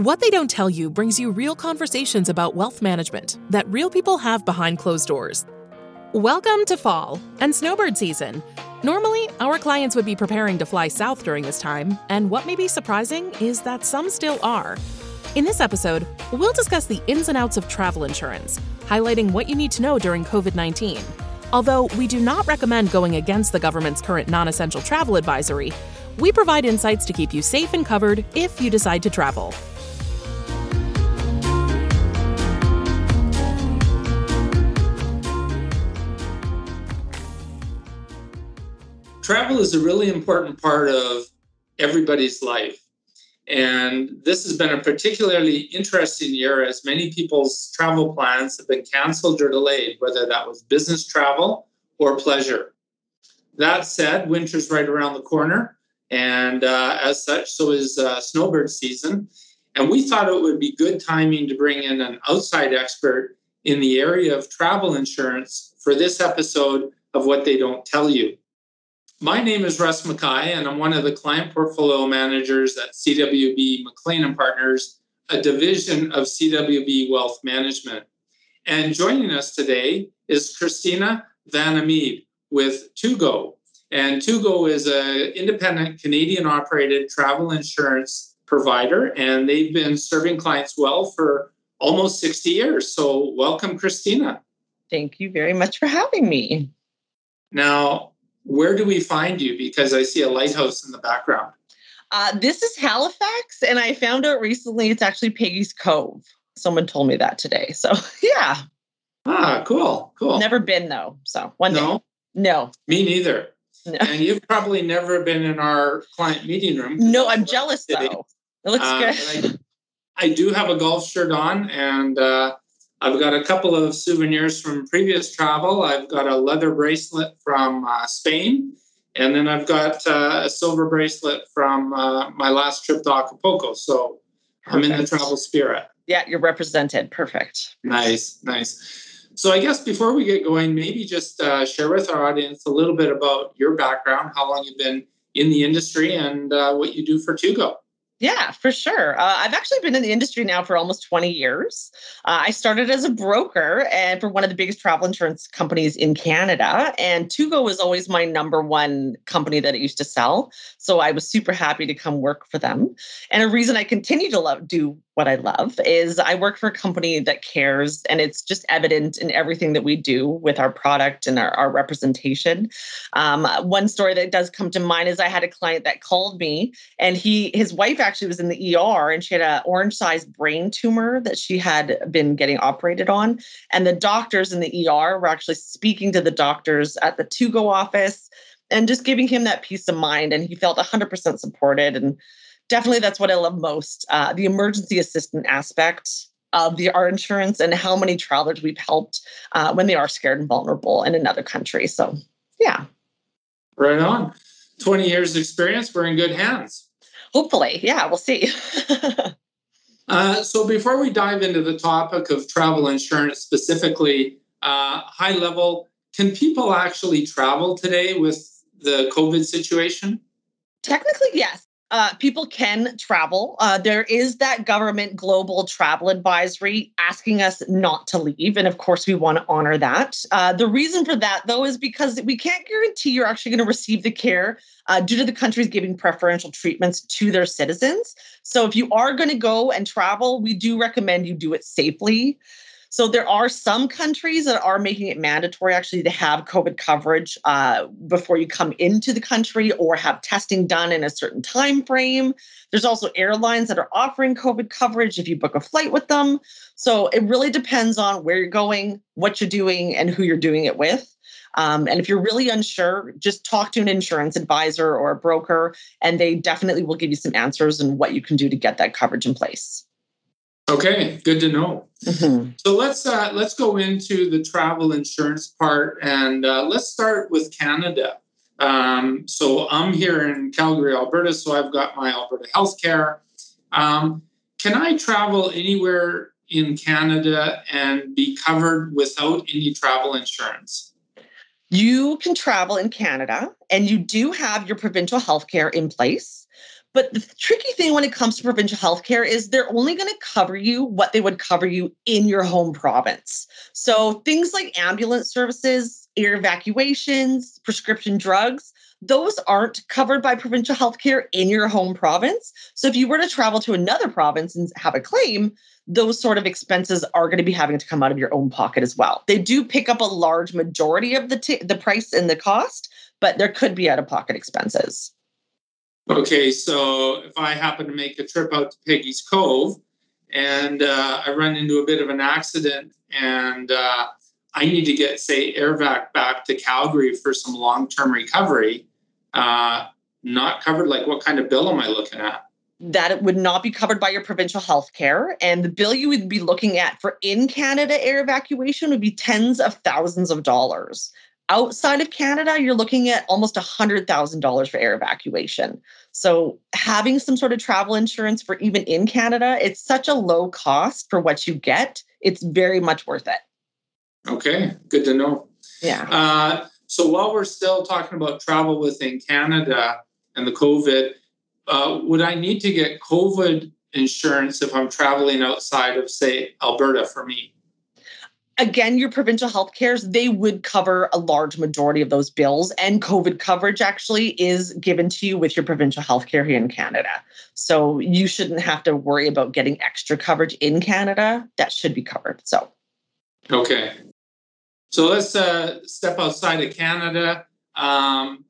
What They Don't Tell You brings you real conversations about wealth management that real people have behind closed doors. Welcome to fall and snowbird season. Normally, our clients would be preparing to fly south during this time, and what may be surprising is that some still are. In this episode, we'll discuss the ins and outs of travel insurance, highlighting what you need to know during COVID 19. Although we do not recommend going against the government's current non essential travel advisory, we provide insights to keep you safe and covered if you decide to travel. Travel is a really important part of everybody's life. And this has been a particularly interesting year as many people's travel plans have been canceled or delayed, whether that was business travel or pleasure. That said, winter's right around the corner. And uh, as such, so is uh, snowbird season. And we thought it would be good timing to bring in an outside expert in the area of travel insurance for this episode of What They Don't Tell You. My name is Russ Mackay, and I'm one of the client portfolio managers at CWB McLean and Partners, a division of CWB Wealth Management. And joining us today is Christina Van Ameed with Tugo. And Tugo is an independent Canadian operated travel insurance provider, and they've been serving clients well for almost 60 years. So, welcome, Christina. Thank you very much for having me. Now, where do we find you? Because I see a lighthouse in the background. Uh, this is Halifax, and I found out recently it's actually Peggy's Cove. Someone told me that today. So, yeah. Ah, cool, cool. Never been though. So, one no? day. No. Me neither. No. And you've probably never been in our client meeting room. No, I'm jealous though. It looks uh, good. I, I, do have a golf shirt on, and uh, I've got a couple of souvenirs from previous travel. I've got a leather bracelet from uh, Spain, and then I've got uh, a silver bracelet from uh, my last trip to Acapulco. So Perfect. I'm in the travel spirit. Yeah, you're represented. Perfect. Nice, nice. So I guess before we get going, maybe just uh, share with our audience a little bit about your background, how long you've been in the industry, and uh, what you do for Tugo. Yeah, for sure. Uh, I've actually been in the industry now for almost 20 years. Uh, I started as a broker and for one of the biggest travel insurance companies in Canada. And Tugo was always my number one company that I used to sell. So I was super happy to come work for them. And a reason I continue to love do what I love is I work for a company that cares, and it's just evident in everything that we do with our product and our, our representation. Um, one story that does come to mind is I had a client that called me, and he his wife actually was in the ER, and she had an orange sized brain tumor that she had been getting operated on, and the doctors in the ER were actually speaking to the doctors at the Tugo office and just giving him that peace of mind, and he felt 100% supported and definitely that's what I love most uh, the emergency assistant aspect of the our insurance and how many travelers we've helped uh, when they are scared and vulnerable in another country. So, yeah. Right on. 20 years experience, we're in good hands. Hopefully. Yeah, we'll see. uh, so, before we dive into the topic of travel insurance specifically, uh, high level, can people actually travel today with the COVID situation? Technically, yes uh, people can travel. Uh, there is that government global travel advisory asking us not to leave. And of course, we want to honor that. Uh, the reason for that, though, is because we can't guarantee you're actually going to receive the care uh, due to the countries giving preferential treatments to their citizens. So if you are going to go and travel, we do recommend you do it safely. So there are some countries that are making it mandatory actually to have COVID coverage uh, before you come into the country or have testing done in a certain time frame. There's also airlines that are offering COVID coverage if you book a flight with them. So it really depends on where you're going, what you're doing, and who you're doing it with. Um, and if you're really unsure, just talk to an insurance advisor or a broker, and they definitely will give you some answers and what you can do to get that coverage in place. Okay, good to know. Mm-hmm. So let's uh, let's go into the travel insurance part, and uh, let's start with Canada. Um, so I'm here in Calgary, Alberta, so I've got my Alberta Healthcare. Um, can I travel anywhere in Canada and be covered without any travel insurance? You can travel in Canada, and you do have your provincial healthcare in place. But the tricky thing when it comes to provincial healthcare is they're only going to cover you what they would cover you in your home province. So things like ambulance services, air evacuations, prescription drugs, those aren't covered by provincial healthcare in your home province. So if you were to travel to another province and have a claim, those sort of expenses are going to be having to come out of your own pocket as well. They do pick up a large majority of the t- the price and the cost, but there could be out of pocket expenses. Okay, so if I happen to make a trip out to Peggy's Cove and uh, I run into a bit of an accident and uh, I need to get, say, AirVac back to Calgary for some long term recovery, uh, not covered, like what kind of bill am I looking at? That it would not be covered by your provincial health care. And the bill you would be looking at for in Canada air evacuation would be tens of thousands of dollars. Outside of Canada, you're looking at almost $100,000 for air evacuation. So, having some sort of travel insurance for even in Canada, it's such a low cost for what you get. It's very much worth it. Okay, good to know. Yeah. Uh, so, while we're still talking about travel within Canada and the COVID, uh, would I need to get COVID insurance if I'm traveling outside of, say, Alberta for me? Again, your provincial health cares, they would cover a large majority of those bills. And COVID coverage actually is given to you with your provincial health care here in Canada. So you shouldn't have to worry about getting extra coverage in Canada. That should be covered. So, okay. So let's uh, step outside of Canada. Um,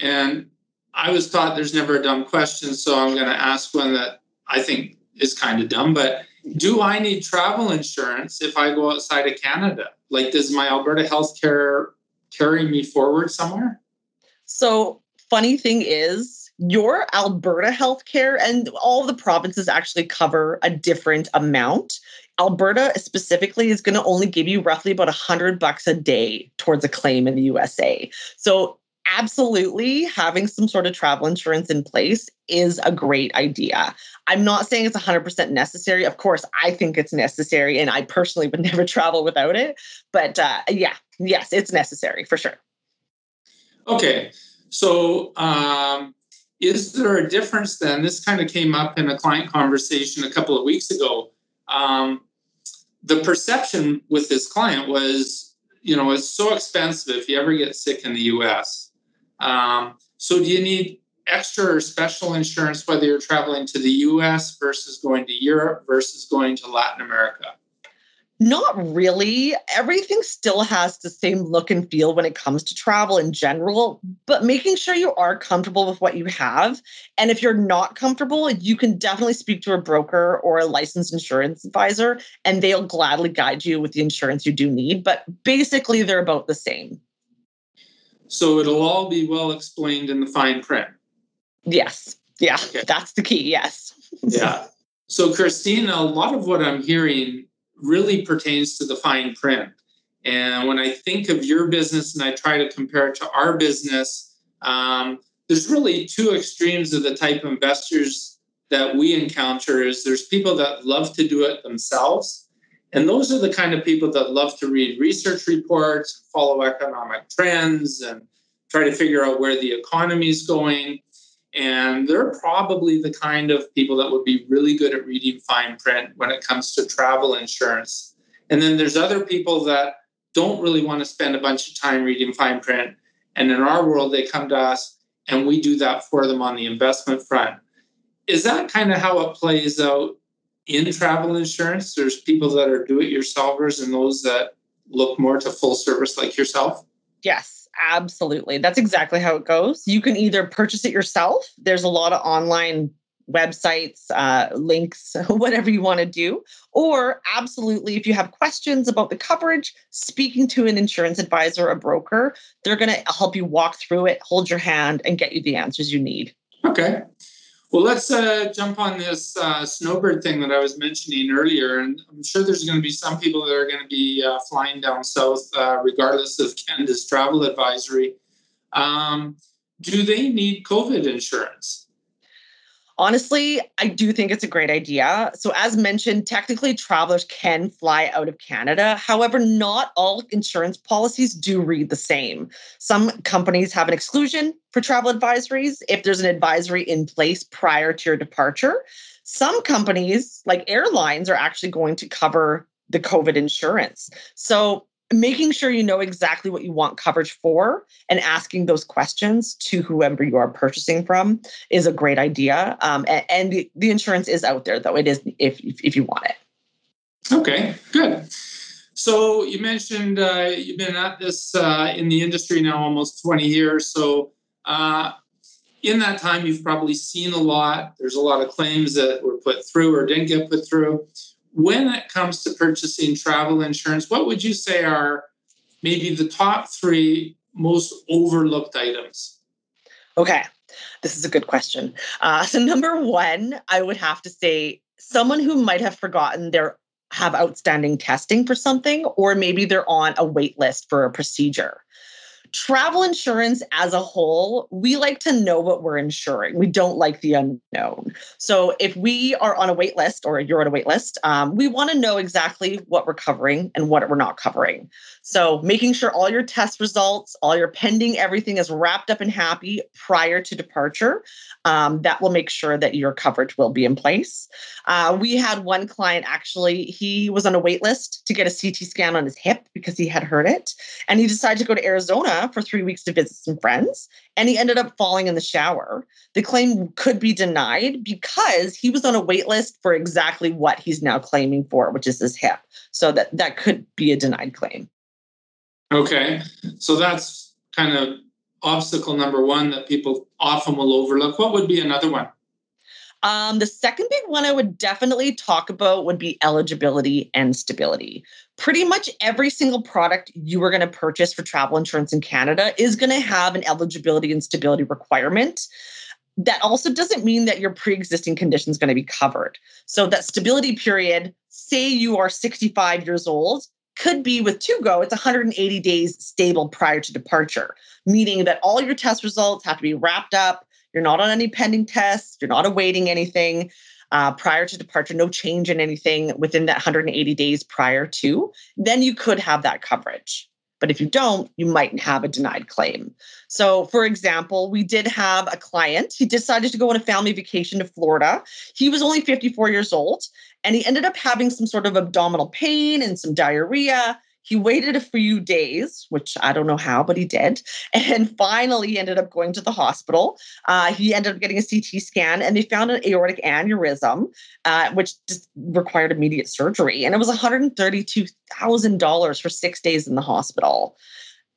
and I was taught there's never a dumb question. So I'm going to ask one that I think is kind of dumb, but do I need travel insurance if I go outside of Canada? Like, does my Alberta healthcare carry me forward somewhere? So, funny thing is, your Alberta healthcare and all the provinces actually cover a different amount. Alberta specifically is going to only give you roughly about a hundred bucks a day towards a claim in the USA. So absolutely having some sort of travel insurance in place is a great idea. I'm not saying it's 100% necessary. Of course, I think it's necessary, and I personally would never travel without it. But uh, yeah, yes, it's necessary for sure. Okay. So, um, is there a difference then? This kind of came up in a client conversation a couple of weeks ago. Um, the perception with this client was, you know, it's so expensive if you ever get sick in the US um, so, do you need extra or special insurance whether you're traveling to the US versus going to Europe versus going to Latin America? Not really. Everything still has the same look and feel when it comes to travel in general, but making sure you are comfortable with what you have. And if you're not comfortable, you can definitely speak to a broker or a licensed insurance advisor, and they'll gladly guide you with the insurance you do need. But basically, they're about the same. So it'll all be well explained in the fine print. Yes. Yeah. Okay. That's the key. Yes. yeah. So, Christina, a lot of what I'm hearing really pertains to the fine print. And when I think of your business and I try to compare it to our business, um, there's really two extremes of the type of investors that we encounter is there's people that love to do it themselves and those are the kind of people that love to read research reports, follow economic trends, and try to figure out where the economy is going. And they're probably the kind of people that would be really good at reading fine print when it comes to travel insurance. And then there's other people that don't really want to spend a bunch of time reading fine print. And in our world, they come to us and we do that for them on the investment front. Is that kind of how it plays out in travel insurance. There's people that are do it yourselfers and those that look more to full service like yourself. Yes, absolutely. That's exactly how it goes. You can either purchase it yourself, there's a lot of online websites, uh, links, whatever you want to do. Or absolutely, if you have questions about the coverage, speaking to an insurance advisor, a broker, they're going to help you walk through it, hold your hand, and get you the answers you need. Okay. Well, let's uh, jump on this uh, snowbird thing that I was mentioning earlier. And I'm sure there's going to be some people that are going to be uh, flying down south, uh, regardless of Canada's travel advisory. Um, do they need COVID insurance? Honestly, I do think it's a great idea. So, as mentioned, technically travelers can fly out of Canada. However, not all insurance policies do read the same. Some companies have an exclusion for travel advisories if there's an advisory in place prior to your departure. Some companies, like airlines, are actually going to cover the COVID insurance. So, making sure you know exactly what you want coverage for and asking those questions to whoever you are purchasing from is a great idea. Um, and, and the, the, insurance is out there, though it is if if you want it. Okay, good. So you mentioned uh, you've been at this uh, in the industry now almost 20 years. So uh, in that time, you've probably seen a lot. There's a lot of claims that were put through or didn't get put through when it comes to purchasing travel insurance, what would you say are maybe the top three most overlooked items? Okay, this is a good question. Uh, so, number one, I would have to say someone who might have forgotten their have outstanding testing for something, or maybe they're on a wait list for a procedure travel insurance as a whole, we like to know what we're insuring. We don't like the unknown. So if we are on a wait list or you're on a wait list, um, we want to know exactly what we're covering and what we're not covering. So making sure all your test results, all your pending everything is wrapped up and happy prior to departure, um, that will make sure that your coverage will be in place. Uh, we had one client actually, he was on a wait list to get a CT scan on his hip because he had hurt it. And he decided to go to Arizona for three weeks to visit some friends. And he ended up falling in the shower. The claim could be denied because he was on a wait list for exactly what he's now claiming for, which is his hip. So that, that could be a denied claim. Okay. So that's kind of obstacle number one that people often will overlook. What would be another one? Um, the second big one I would definitely talk about would be eligibility and stability. Pretty much every single product you are going to purchase for travel insurance in Canada is going to have an eligibility and stability requirement. That also doesn't mean that your pre existing condition is going to be covered. So, that stability period, say you are 65 years old, could be with Tugo, it's 180 days stable prior to departure, meaning that all your test results have to be wrapped up. You're not on any pending tests, you're not awaiting anything uh, prior to departure, no change in anything within that 180 days prior to, then you could have that coverage. But if you don't, you might have a denied claim. So, for example, we did have a client. He decided to go on a family vacation to Florida. He was only 54 years old and he ended up having some sort of abdominal pain and some diarrhea. He waited a few days, which I don't know how, but he did. And finally ended up going to the hospital. Uh, he ended up getting a CT scan and they found an aortic aneurysm, uh, which just required immediate surgery. And it was $132,000 for six days in the hospital.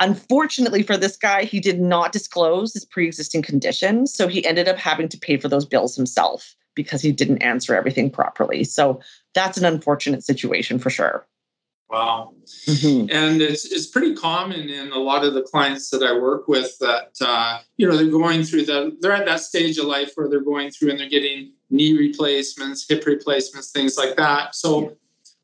Unfortunately for this guy, he did not disclose his pre existing condition. So he ended up having to pay for those bills himself because he didn't answer everything properly. So that's an unfortunate situation for sure. Wow. Mm-hmm. And it's, it's pretty common in a lot of the clients that I work with that, uh, you know, they're going through the, they're at that stage of life where they're going through and they're getting knee replacements, hip replacements, things like that. So,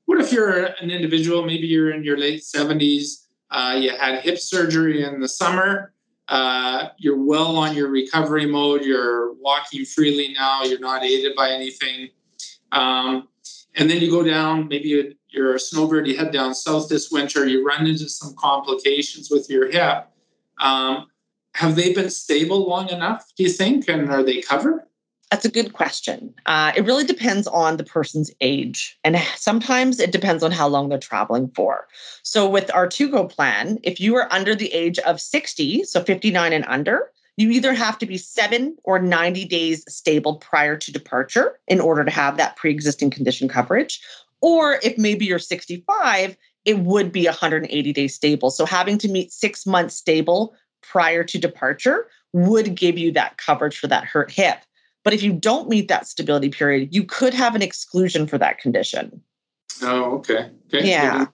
what if you're an individual, maybe you're in your late 70s, uh, you had hip surgery in the summer, uh, you're well on your recovery mode, you're walking freely now, you're not aided by anything. Um, and then you go down, maybe you're a snowbird, you head down south this winter, you run into some complications with your hip. Um, have they been stable long enough, do you think? And are they covered? That's a good question. Uh, it really depends on the person's age. And sometimes it depends on how long they're traveling for. So, with our Tugo plan, if you are under the age of 60, so 59 and under, you either have to be seven or 90 days stable prior to departure in order to have that pre existing condition coverage, or if maybe you're 65, it would be 180 days stable. So having to meet six months stable prior to departure would give you that coverage for that hurt hip. But if you don't meet that stability period, you could have an exclusion for that condition. Oh, okay. Okay. Yeah.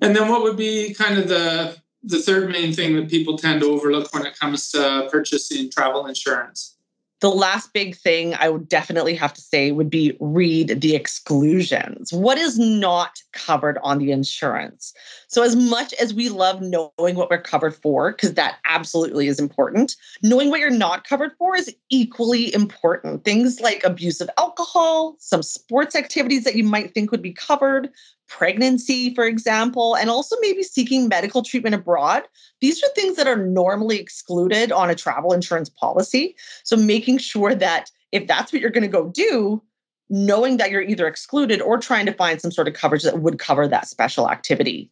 And then what would be kind of the the third main thing that people tend to overlook when it comes to purchasing travel insurance? The last big thing I would definitely have to say would be read the exclusions. What is not covered on the insurance? So, as much as we love knowing what we're covered for, because that absolutely is important, knowing what you're not covered for is equally important. Things like abuse of alcohol, some sports activities that you might think would be covered, pregnancy, for example, and also maybe seeking medical treatment abroad. These are things that are normally excluded on a travel insurance policy. So making sure that if that's what you're going to go do, knowing that you're either excluded or trying to find some sort of coverage that would cover that special activity.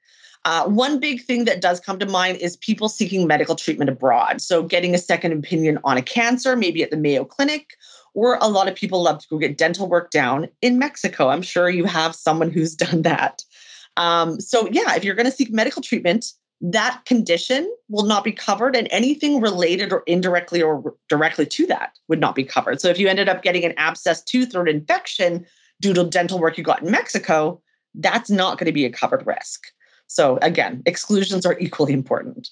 Uh, one big thing that does come to mind is people seeking medical treatment abroad. So, getting a second opinion on a cancer, maybe at the Mayo Clinic, or a lot of people love to go get dental work down in Mexico. I'm sure you have someone who's done that. Um, so, yeah, if you're going to seek medical treatment, that condition will not be covered, and anything related or indirectly or directly to that would not be covered. So, if you ended up getting an abscess tooth or an infection due to dental work you got in Mexico, that's not going to be a covered risk. So, again, exclusions are equally important.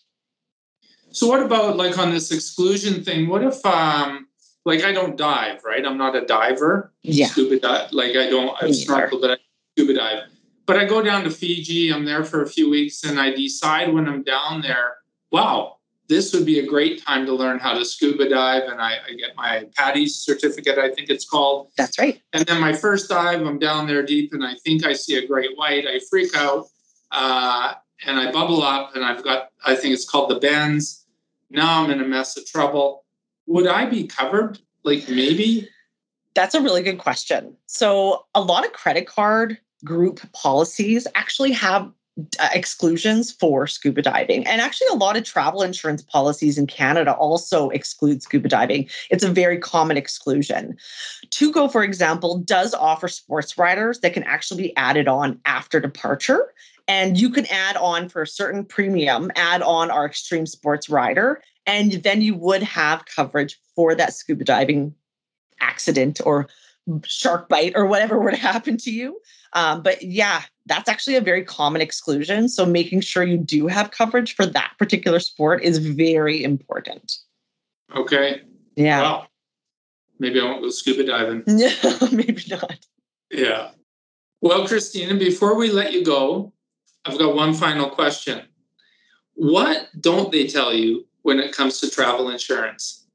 So, what about like on this exclusion thing? What if um, like I don't dive, right? I'm not a diver. Yeah. Scuba dive. Like I don't I snorkel, but I scuba dive. But I go down to Fiji, I'm there for a few weeks, and I decide when I'm down there, wow, this would be a great time to learn how to scuba dive. And I, I get my PADI certificate, I think it's called. That's right. And then my first dive, I'm down there deep and I think I see a great white. I freak out uh, and I bubble up and I've got, I think it's called the bends. Now I'm in a mess of trouble would I be covered? Like maybe? That's a really good question. So, a lot of credit card group policies actually have uh, exclusions for scuba diving. And actually, a lot of travel insurance policies in Canada also exclude scuba diving. It's a very common exclusion. Tugo, for example, does offer sports riders that can actually be added on after departure. And you can add on for a certain premium, add on our extreme sports rider and then you would have coverage for that scuba diving accident or shark bite or whatever were to happen to you. Um, but yeah, that's actually a very common exclusion. So making sure you do have coverage for that particular sport is very important. Okay. Yeah. Well, maybe I won't go scuba diving. No, maybe not. Yeah. Well, Christina, before we let you go, I've got one final question. What don't they tell you when it comes to travel insurance?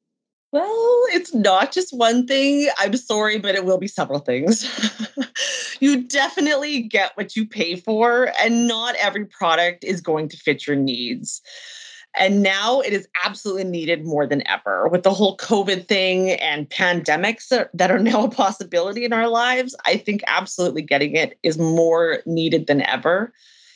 Well, it's not just one thing. I'm sorry, but it will be several things. you definitely get what you pay for, and not every product is going to fit your needs. And now it is absolutely needed more than ever with the whole COVID thing and pandemics that are now a possibility in our lives. I think absolutely getting it is more needed than ever.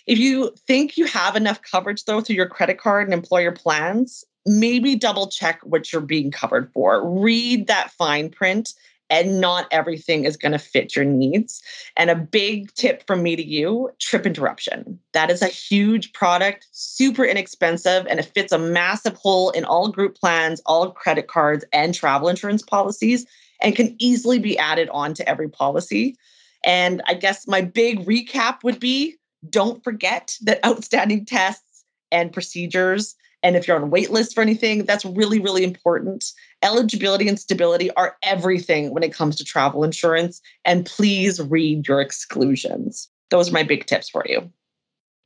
If you think you have enough coverage, though, through your credit card and employer plans, maybe double check what you're being covered for. Read that fine print, and not everything is going to fit your needs. And a big tip from me to you trip interruption. That is a huge product, super inexpensive, and it fits a massive hole in all group plans, all credit cards, and travel insurance policies, and can easily be added on to every policy. And I guess my big recap would be don't forget that outstanding tests and procedures. And if you're on a wait list for anything, that's really, really important. Eligibility and stability are everything when it comes to travel insurance. And please read your exclusions. Those are my big tips for you.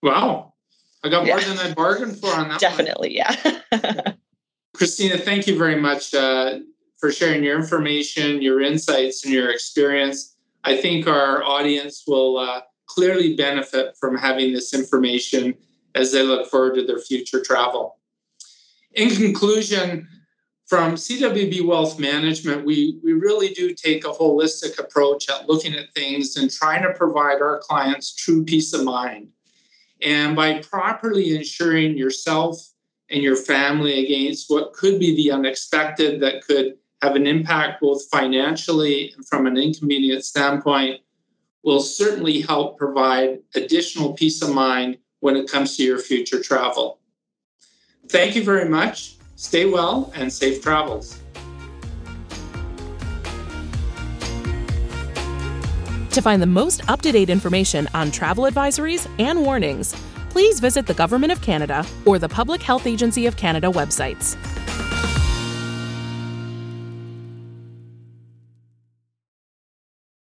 Wow. I got more yeah. than I bargained for on that. Definitely, one. yeah. Christina, thank you very much uh, for sharing your information, your insights, and your experience. I think our audience will uh, clearly benefit from having this information as they look forward to their future travel. In conclusion, from CWB Wealth Management, we, we really do take a holistic approach at looking at things and trying to provide our clients true peace of mind. And by properly insuring yourself and your family against what could be the unexpected that could have an impact both financially and from an inconvenience standpoint, will certainly help provide additional peace of mind when it comes to your future travel. Thank you very much. Stay well and safe travels. To find the most up to date information on travel advisories and warnings, please visit the Government of Canada or the Public Health Agency of Canada websites.